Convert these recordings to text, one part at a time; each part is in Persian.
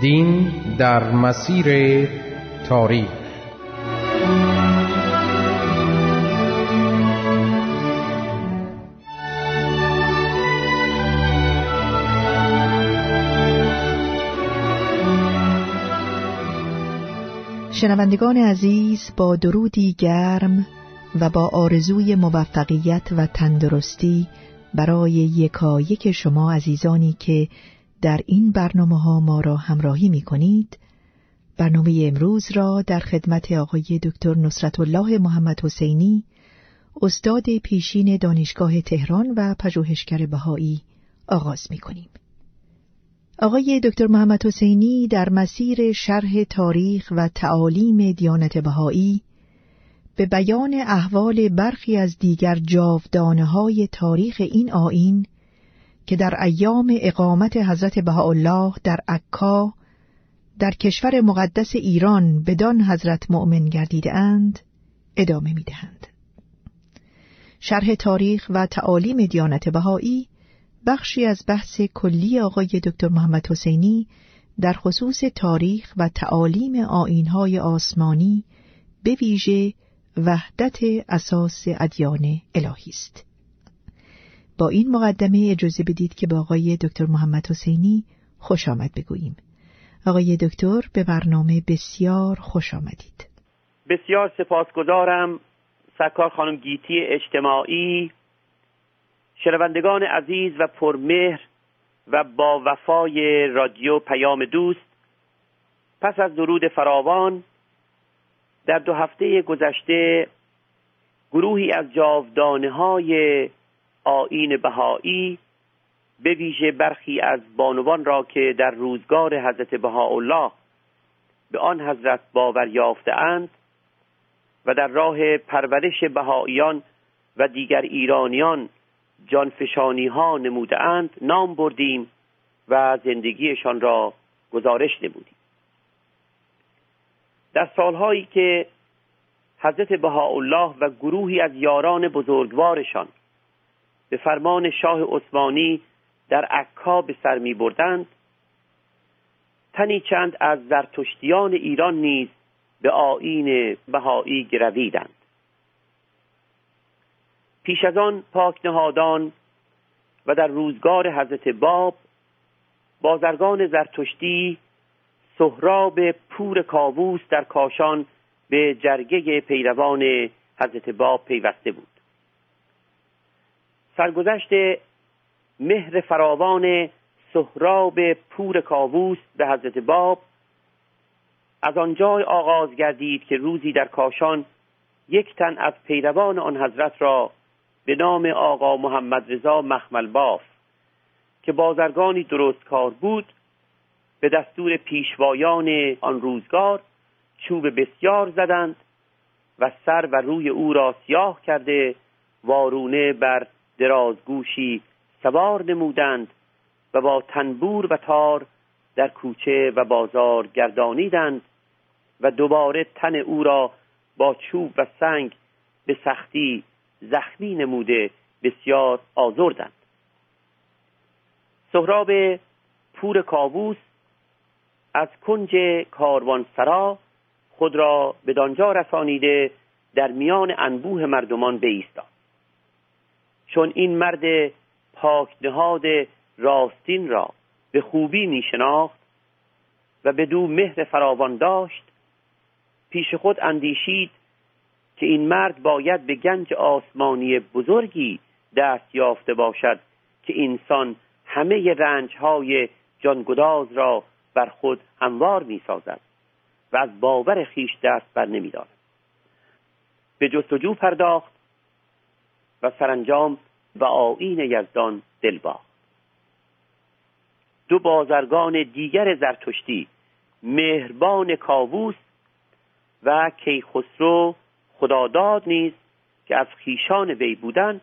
دین در مسیر تاریخ. شنوندگان عزیز با درودی گرم و با آرزوی موفقیت و تندرستی برای یکایک شما عزیزانی که در این برنامه ها ما را همراهی می کنید برنامه امروز را در خدمت آقای دکتر نصرت الله محمد حسینی استاد پیشین دانشگاه تهران و پژوهشگر بهایی آغاز می کنیم. آقای دکتر محمد حسینی در مسیر شرح تاریخ و تعالیم دیانت بهایی به بیان احوال برخی از دیگر جاودانه های تاریخ این آین که در ایام اقامت حضرت بهاءالله در عکا در کشور مقدس ایران بدان حضرت مؤمن گردیده اند ادامه می دهند. شرح تاریخ و تعالیم دیانت بهایی بخشی از بحث کلی آقای دکتر محمد حسینی در خصوص تاریخ و تعالیم آینهای آسمانی به ویژه وحدت اساس ادیان الهی است. با این مقدمه اجازه بدید که با آقای دکتر محمد حسینی خوش آمد بگوییم. آقای دکتر به برنامه بسیار خوش آمدید. بسیار سپاسگزارم سرکار خانم گیتی اجتماعی شنوندگان عزیز و پرمهر و با وفای رادیو پیام دوست پس از درود فراوان در دو هفته گذشته گروهی از جاودانه های آین بهایی به ویژه برخی از بانوان را که در روزگار حضرت بهاءالله به آن حضرت باور اند و در راه پرورش بهاییان و دیگر ایرانیان جانفشانی ها نموده اند نام بردیم و زندگیشان را گزارش نمودیم. در سالهایی که حضرت بهاءالله و گروهی از یاران بزرگوارشان به فرمان شاه عثمانی در عکا به سر می بردند. تنی چند از زرتشتیان ایران نیز به آین بهایی گرویدند. پیش از آن پاک نهادان و در روزگار حضرت باب بازرگان زرتشتی سهراب پور کاووس در کاشان به جرگه پیروان حضرت باب پیوسته بود. سرگذشت مهر فراوان سهراب پور کاووس به حضرت باب از آنجا آغاز گردید که روزی در کاشان یک تن از پیروان آن حضرت را به نام آقا محمد رضا مخمل باف که بازرگانی درست کار بود به دستور پیشوایان آن روزگار چوب بسیار زدند و سر و روی او را سیاه کرده وارونه بر درازگوشی سوار نمودند و با تنبور و تار در کوچه و بازار گردانیدند و دوباره تن او را با چوب و سنگ به سختی زخمی نموده بسیار آزردند. سهراب پور کاووس از کنج کاروانسرا خود را به دانجا رسانیده در میان انبوه مردمان بایستاد چون این مرد پاک نهاد راستین را به خوبی می شناخت و به دو مهر فراوان داشت پیش خود اندیشید که این مرد باید به گنج آسمانی بزرگی دست یافته باشد که انسان همه رنج های جانگداز را بر خود هموار می سازد و از باور خیش دست بر نمی دارد. به جستجو پرداخت و سرانجام و آین یزدان دل باخت دو بازرگان دیگر زرتشتی مهربان کاووس و کیخسرو خداداد نیز که از خیشان وی بودند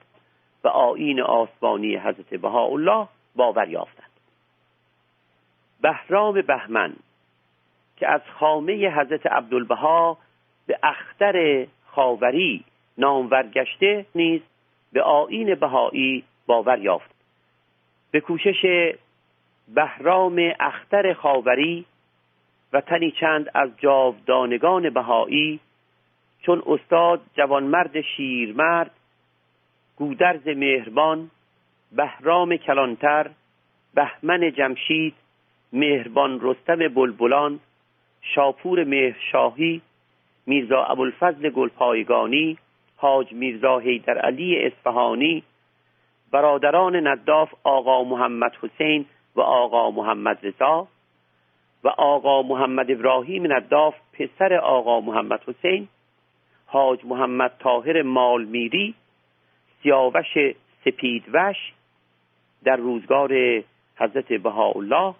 و آین آسمانی حضرت بهاءالله باور یافتند. بهرام بهمن که از خامه حضرت عبدالبها به اختر خاوری نامور گشته نیز به آین بهایی باور یافت. به کوشش بهرام اختر خاوری و تنی چند از جاودانگان بهایی چون استاد جوانمرد شیرمرد گودرز مهربان بهرام کلانتر بهمن جمشید مهربان رستم بلبلان شاپور مهرشاهی میرزا ابوالفضل گلپایگانی حاج میرزا حیدر علی اصفهانی برادران نداف آقا محمد حسین و آقا محمد رضا و آقا محمد ابراهیم نداف پسر آقا محمد حسین حاج محمد طاهر مالمیری سیاوش سپیدوش در روزگار حضرت بهاءالله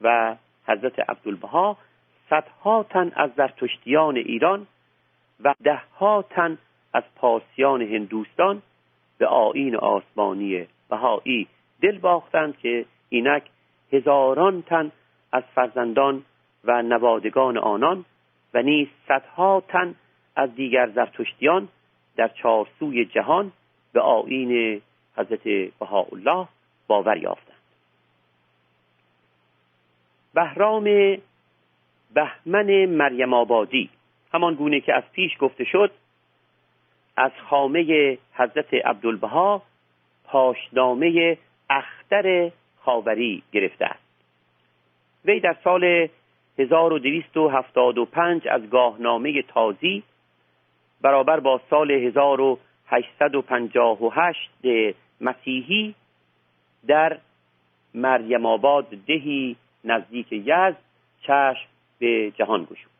و حضرت عبدالبها صدها تن از زرتشتیان ایران و دهها تن از پارسیان هندوستان به آین آسمانی بهایی دل باختند که اینک هزاران تن از فرزندان و نوادگان آنان و نیز صدها تن از دیگر زرتشتیان در چارسوی جهان به آین حضرت بهاءالله باور یافتند. بهرام بهمن مریم آبادی همان گونه که از پیش گفته شد از خامه حضرت عبدالبها پاشنامه اختر خاوری گرفته است وی در سال 1275 از گاهنامه تازی برابر با سال 1858 مسیحی در مریم آباد دهی نزدیک یزد چشم به جهان گشود.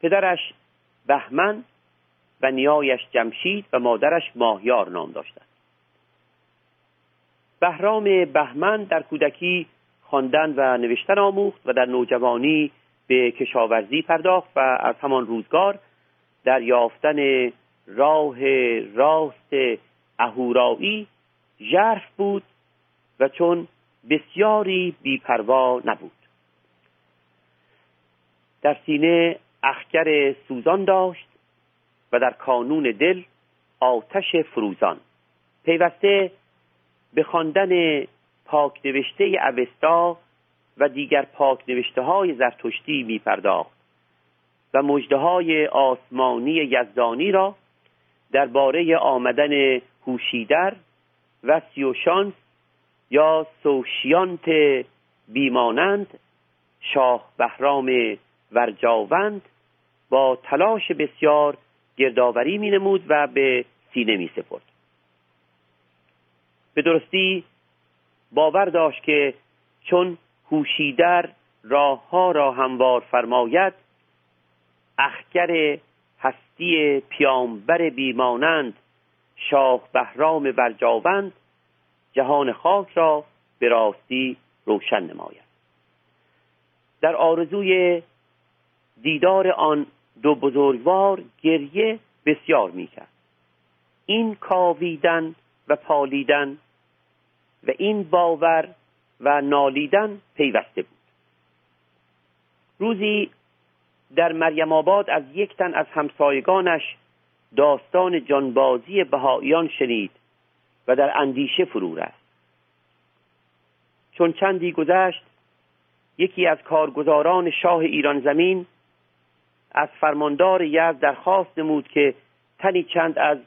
پدرش بهمن و نیایش جمشید و مادرش ماهیار نام داشتند. بهرام بهمن در کودکی خواندن و نوشتن آموخت و در نوجوانی به کشاورزی پرداخت و از همان روزگار در یافتن راه راست اهورایی ژرف بود و چون بسیاری بیپروا نبود. در سینه اخگر سوزان داشت و در کانون دل آتش فروزان. پیوسته به خواندن پاک نوشته اوستا و دیگر پاک نوشته های زرتشتی می پرداخت و مجده های آسمانی یزدانی را درباره آمدن هوشیدر و سیوشانس یا سوشیانت بیمانند شاه بهرام ورجاوند با تلاش بسیار گردآوری می نمود و به سینه می سپرد. به درستی باور داشت که چون هوشیدر راه ها را هموار فرماید اخگر هستی پیامبر بیمانند شاه بهرام برجاوند جهان خاک را به راستی روشن نماید. در آرزوی دیدار آن دو بزرگوار گریه بسیار می‌کرد. این کاویدن و پالیدن و این باور و نالیدن پیوسته بود. روزی در مریم آباد از یک تن از همسایگانش داستان جانبازی بهاییان شنید و در اندیشه فرو رفت. چون چندی گذشت یکی از کارگزاران شاه ایران زمین از فرماندار یزد درخواست نمود که تنی چند از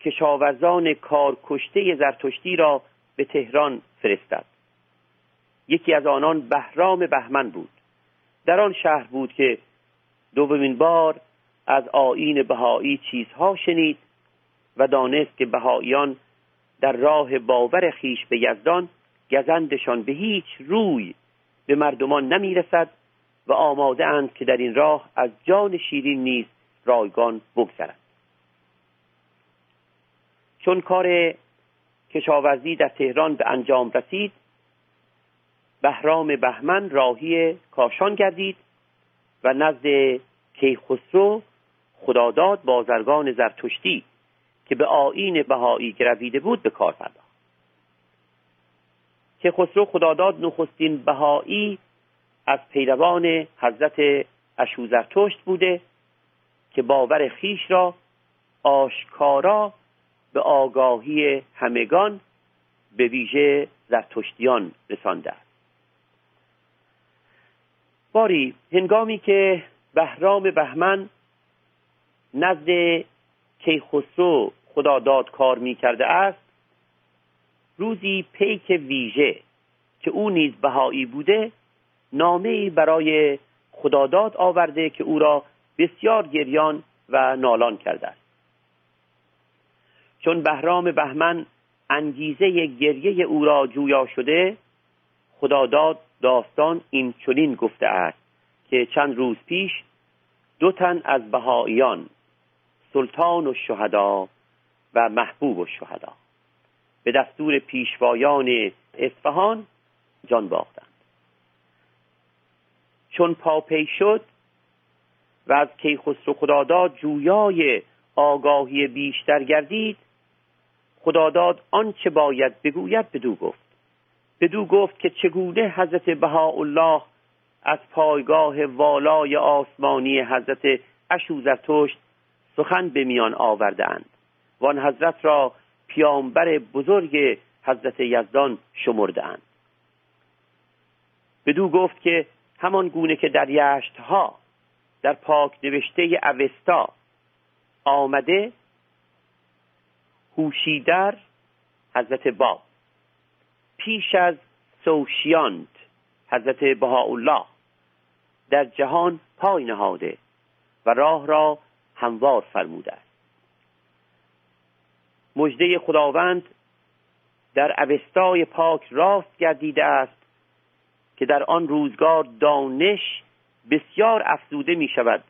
کشاورزان کارکشته زرتشتی را به تهران فرستد. یکی از آنان بهرام بهمن بود. در آن شهر بود که دومین بار از آین بهایی چیزها شنید و دانست که بهاییان در راه باور خیش به یزدان گزندشان به هیچ روی به مردمان نمی‌رسد و آماده اند که در این راه از جان شیرین نیز رایگان بگذرند چون کار کشاورزی در تهران به انجام رسید بهرام بهمن راهی کاشان گردید و نزد کیخسرو خداداد بازرگان زرتشتی که به آین بهایی گرویده بود به کار پرداخت. که خسرو خداداد نخستین بهایی از پیروان حضرت اشوزرتشت بوده که باور خیش را آشکارا به آگاهی همگان به ویژه زرتشتیان رسانده. است باری هنگامی که بهرام بهمن نزد کیخسرو خدا داد کار می کرده است روزی پیک ویژه که او نیز بهایی بوده نامه برای خداداد آورده که او را بسیار گریان و نالان کرده است. چون بهرام بهمن انگیزه گریه او را جویا شده خداداد داستان این چنین گفته است که چند روز پیش دو تن از بهاییان سلطان و شهدا و محبوب و شهدا به دستور پیشوایان اصفهان جان باختند. چون پاپی شد و از کیخسرو خداداد جویای آگاهی بیشتر گردید خداداد آنچه باید بگوید بدو گفت. بدو گفت که چگونه حضرت بهاءالله از پایگاه والای آسمانی حضرت اشوزرتشت سخن به میان آوردهاند و آن حضرت را پیامبر بزرگ حضرت یزدان شمردهاند بدو گفت که همان گونه که در یشت ها در پاک نوشته اوستا آمده هوشیدر حضرت باب. پیش از سوشیاند حضرت بهاءالله در جهان پای نهاده و راه را هموار فرموده است. مجده خداوند در اوستای پاک راست گردیده است که در آن روزگار دانش بسیار افزوده می شود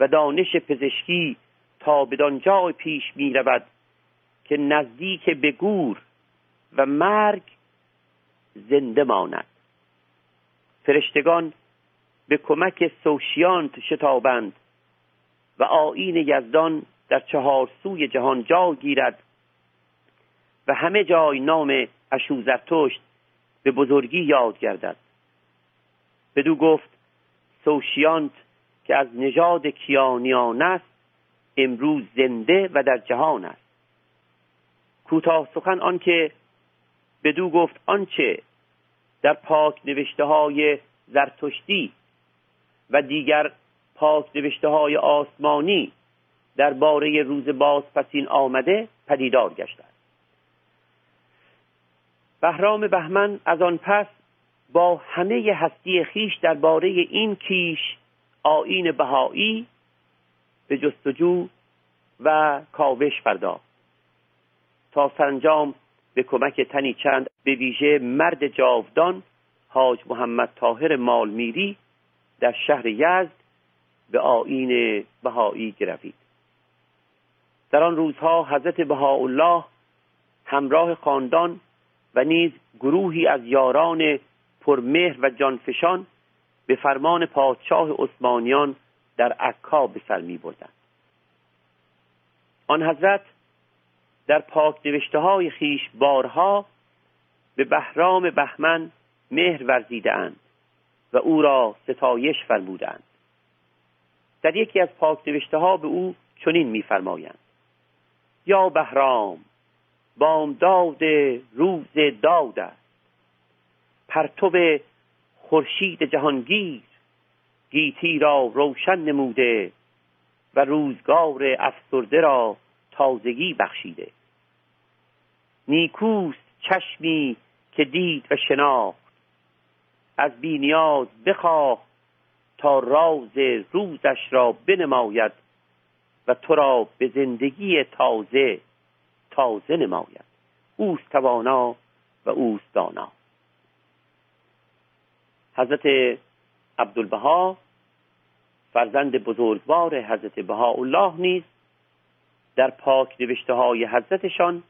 و دانش پزشکی تا بدان پیش می رود که نزدیک به گور و مرگ زنده ماند. فرشتگان به کمک سوشیانت شتابند و آین یزدان در چهار سوی جهان جا گیرد و همه جای نام اشوزرتشت به بزرگی یاد گردد. بدو گفت سوشیانت که از نژاد کیانیان است امروز زنده و در جهان است. کوتاه سخن آنکه بدو گفت آنچه در پاک نوشته های زرتشتی و دیگر پاک نوشته های آسمانی باره روز بازپسین آمده پدیدار گشته بهرام بهمن از آن پس با همه هستی خیش درباره این کیش آین بهایی به جستجو و کاوش پرداخت. تا سرانجام به کمک تنی چند به ویژه مرد جاودان حاج محمد طاهر مالمیری در شهر یزد به آین بهایی گروید. در آن روزها حضرت بهاءالله همراه خاندان و نیز گروهی از یاران پرمهر و جانفشان به فرمان پادشاه عثمانیان در عکا به سر می بردند. آن حضرت در پاک نوشته های خیش بارها به بهرام بهمن مهر ورزیده اند و او را ستایش فرمودند در یکی از پاک نوشته ها به او چنین میفرمایند یا بهرام بامداد روز داد است. پرتو خورشید جهانگیر گیتی را روشن نموده و روزگار افسرده را تازگی بخشیده. نیکوست چشمی که دید و شناخت. از بینیاز بخواه تا راز روزش را بنماید و تو را به زندگی تازه تازه نماید. اوست توانا و اوست دانا. حضرت عبدالبها فرزند بزرگوار حضرت بهاءالله نیز در پاک نوشته های حضرتشان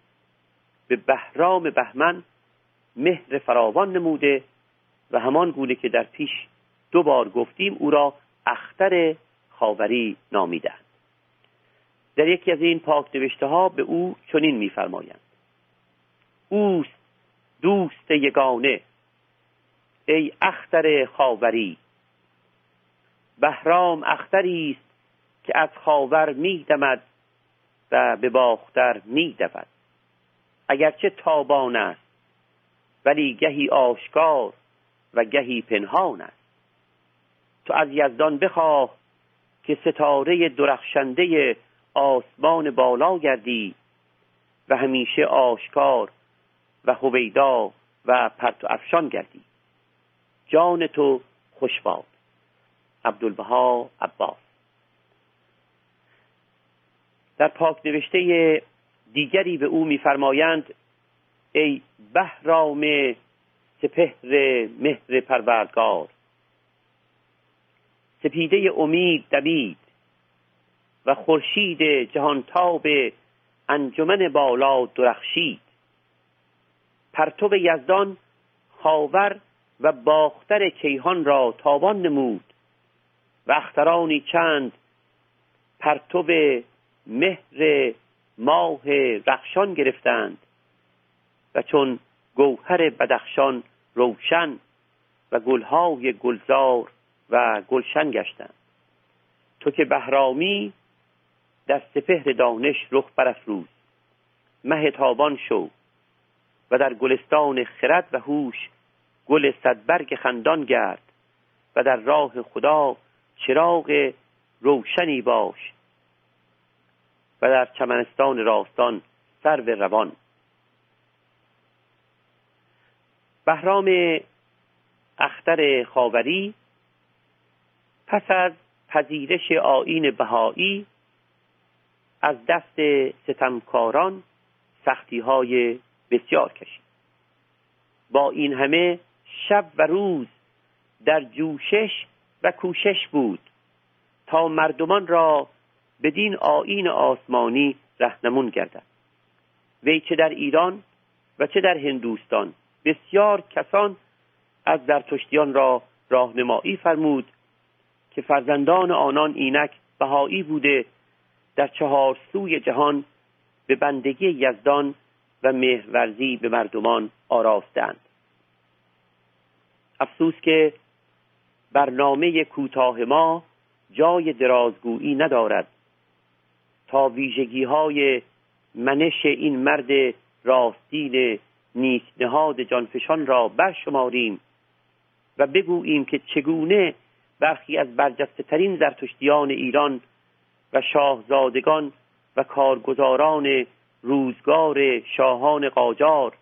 به بهرام بهمن مهر فراوان نموده و همان گونه که در پیش دو بار گفتیم او را اختر خاوری نامیدند. در یکی از این پاک نوشته ها به او چنین میفرمایند. اوست دوست یگانه ای اختر خاوری. بهرام اختری است که از خاور میدمد و به باختر میدود. اگرچه تابان است ولی گهی آشکار و گهی پنهان است. تو از یزدان بخواه که ستاره درخشنده آسمان بالا گردی و همیشه آشکار و هویدا و پرتو افشان گردی. جان تو خوشباد عبدالبها عباس. در پاک نوشته دیگری به او میفرمایند ای بهرام سپهر مهر پروردگار. سپیده امید دمید و خورشید جهانتاب انجمن بالا درخشید. پرتو یزدان خاور و باختر کیهان را تابان نمود و اخترانی چند پرتو مهر ماه رخشان گرفتند و چون گوهر بدخشان روشن و گلهای گلزار و گلشن گشتند. تو که بهرامی در سپهر دانش رخ برافروز. مه تابان شو و در گلستان خرد و هوش گل صدبرگ خندان گرد و در راه خدا چراغ روشنی باش و در چمنستان راستان سر به روان. بهرام اختر خاوری پس از پذیرش آین بهایی از دست ستمکاران سختی های بسیار کشید. با این همه شب و روز در جوشش و کوشش بود تا مردمان را بدین آین آسمانی رهنمون گردد. وی چه در ایران و چه در هندوستان بسیار کسان از درتشتیان را راهنمایی فرمود که فرزندان آنان اینک بهایی بوده در چهار سوی جهان به بندگی یزدان و مهرورزی به مردمان آراستند. افسوس که برنامه کوتاه ما جای درازگویی ندارد تا ویژگی های منش این مرد راستین نیک نهاد جانفشان را برشماریم و بگوییم که چگونه برخی از برجسته ترین زرتشتیان ایران و شاهزادگان و کارگزاران روزگار شاهان قاجار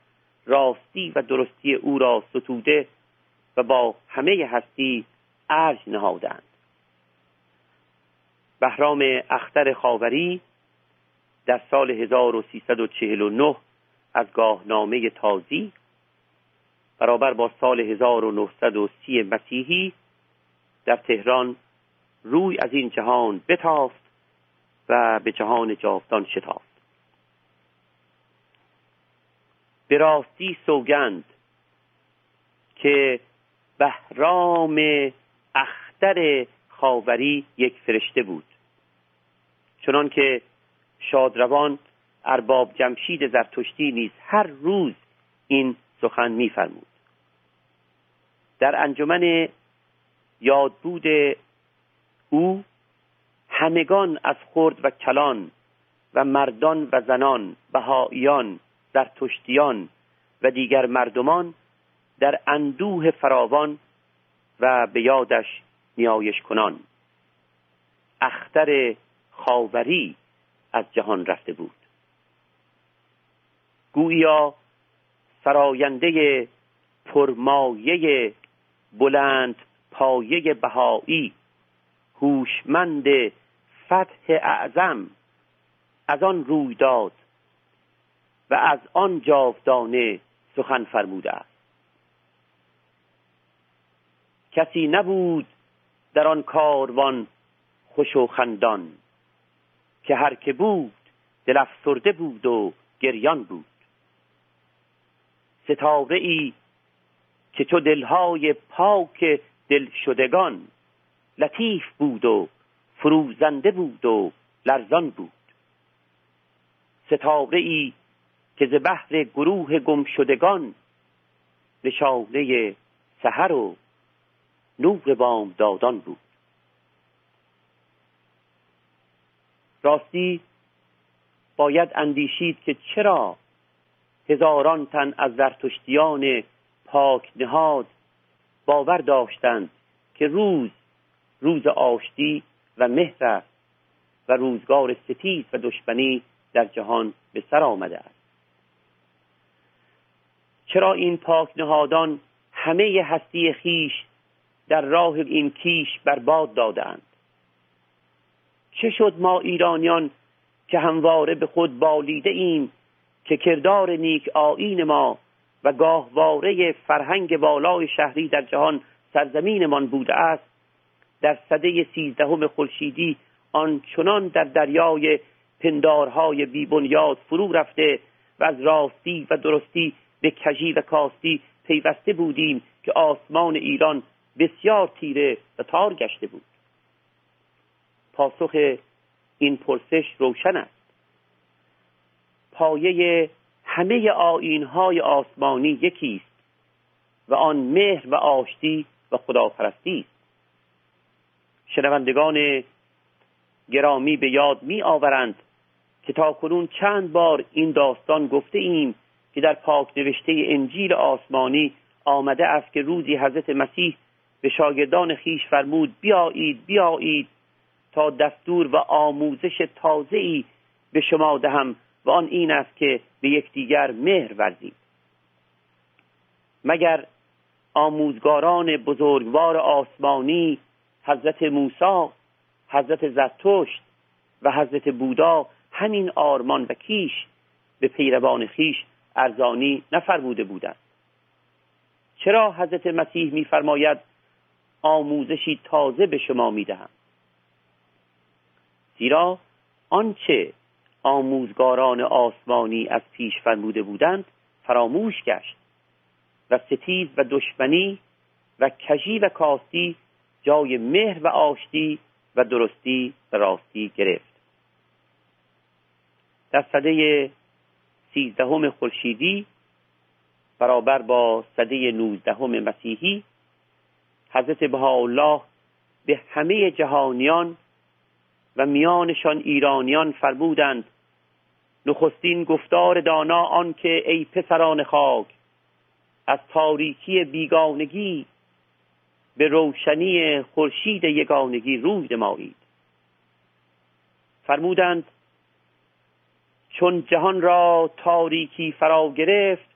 راستی و درستی او را ستوده و با همه هستی ارج نهادند. بهرام اختر خاوری در سال 1349 از گاهنامه تازی برابر با سال 1930 مسیحی در تهران روی از این جهان بتافت. و به جهان جاودان شتافت. به راستی سوگند که بهرام اختر خاوری یک فرشته بود. چنان که شادروان ارباب جمشید زرتشتی نیز هر روز این سخن میفرمود. در انجمن یادبود او همگان از خرد و کلان و مردان و زنان بهاییان زرتشتیان و دیگر مردمان در اندوه فراوان و به یادش نیایش کنان. اختر خاوری از جهان رفته بود. گویا سراینده پرمایه بلند پایه بهایی هوشمند فتح اعظم از آن روی داد و از آن جاودانه سخن فرموده است. کسی نبود در آن کاروان خوش و خندان که هر که بود دل افسرده بود و گریان بود. ستاره ای که چو دلهای پاک دل شدگان لطیف بود و فروزنده بود و لرزان بود. ستاره ای که ز بحر گروه گم شدگان نشانه سحر و نور بام دادان بود. راستی باید اندیشید که چرا هزاران تن از زرتشتیان پاک نهاد باور داشتند که روز روز آشتی و مهر و روزگار ستیز و دشمنی در جهان به سر آمده است. چرا این پاک نهادان همه هستی خیش در راه این کیش برباد دادند؟ چه شد ما ایرانیان که همواره به خود بالیده ایم که کردار نیک آین ما و گاهواره فرهنگ بالای شهری در جهان سرزمینمان بوده است؟ در صده سیزدهم خورشیدی آنچنان در دریای پندارهای بیبنیاد فرو رفته و از راستی و درستی به کجی و کاستی پیوسته بودیم که آسمان ایران بسیار تیره و تار گشته بود. پاسخ این پرسش روشن است. پایه همه آینهای آسمانی یکی است و آن مهر و آشتی و خداپرستی است. شنوندگان گرامی به یاد می آورند که تا کنون چند بار این داستان گفته ایم که در پاک نوشته انجیل آسمانی آمده است که روزی حضرت مسیح به شاگردان خیش فرمود بیایید بیایید تا دستور و آموزش تازه‌ای به شما دهم و آن این است که به یکدیگر مهر ورزید. مگر آموزگاران بزرگوار آسمانی حضرت موسی حضرت زرتشت و حضرت بودا همین آرمان و کیش به پیروان خیش ارزانی نفرموده بودند. چرا حضرت مسیح میفرماید آموزشی تازه به شما می‌دهم؟ زیرا آنچه آموزگاران آسمانی از پیش فرموده بودند فراموش گشت و ستیز و دشمنی و کژی و کاستی جای مهر و آشتی و درستی و راستی گرفت. در سده سیزدهم خورشیدی برابر با سده نوزدهم مسیحی حضرت بهاءالله به همه جهانیان و میانشان ایرانیان فرمودند نخستین گفتار دانا آن که ای پسران خاک از تاریکی بیگانگی به روشنی خورشید یگانگی روی نمایید. فرمودند چون جهان را تاریکی فرا گرفت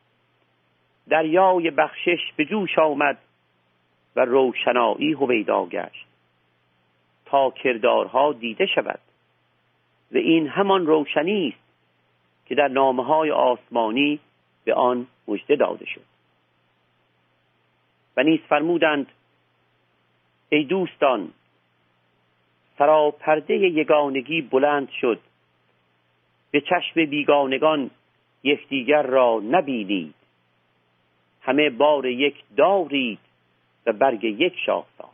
دریای بخشش به جوش آمد و روشنایی هویدا گشت. تا کردارها دیده شود و این همان روشنی است که در نامه های آسمانی به آن مژده داده شد. و نیز فرمودند ای دوستان سراپرده یگانگی بلند شد. به چشم بیگانگان یکدیگر را نبینید. همه بار یک دارید و برگ یک شاخسان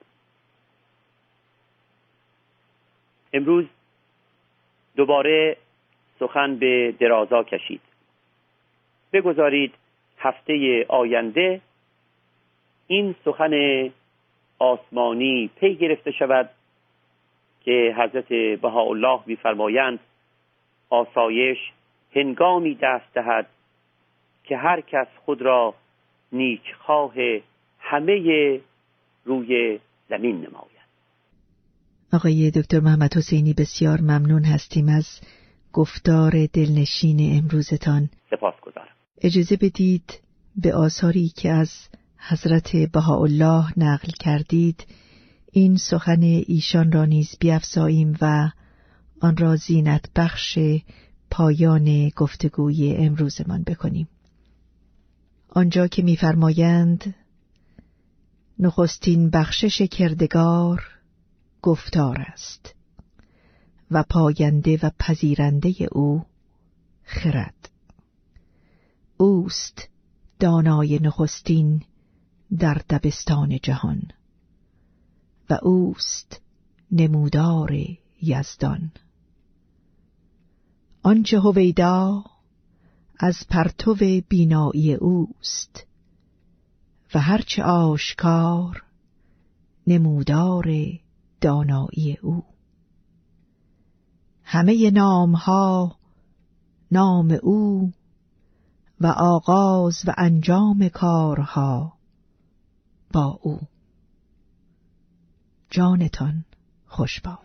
امروز دوباره سخن به درازا کشید. بگذارید هفته آینده این سخن آسمانی پی گرفته شود که حضرت بهاءالله میفرمایند آسایش هنگامی دست دهد که هر کس خود را نیکخواه همه روی زمین نماید. آقای دکتر محمد حسینی بسیار ممنون هستیم از گفتار دلنشین امروزتان. سپاس گذارم اجازه بدید به آثاری که از حضرت بهاءالله نقل کردید این سخن ایشان را نیز بیافزاییم و آن را زینت بخش پایان گفتگوی امروزمان بکنیم. آنجا که میفرمایند نخستین بخشش کردگار گفتار است و پاینده و پذیرنده او خرد. اوست دانای نخستین در دبستان جهان. و اوست نمودار یزدان. آنچه هویدا از پرتو بینایی اوست و هرچه آشکار نمودار دانایی او. همه نامها نام او و آغاز و انجام کارها با او. جانتان خوش باد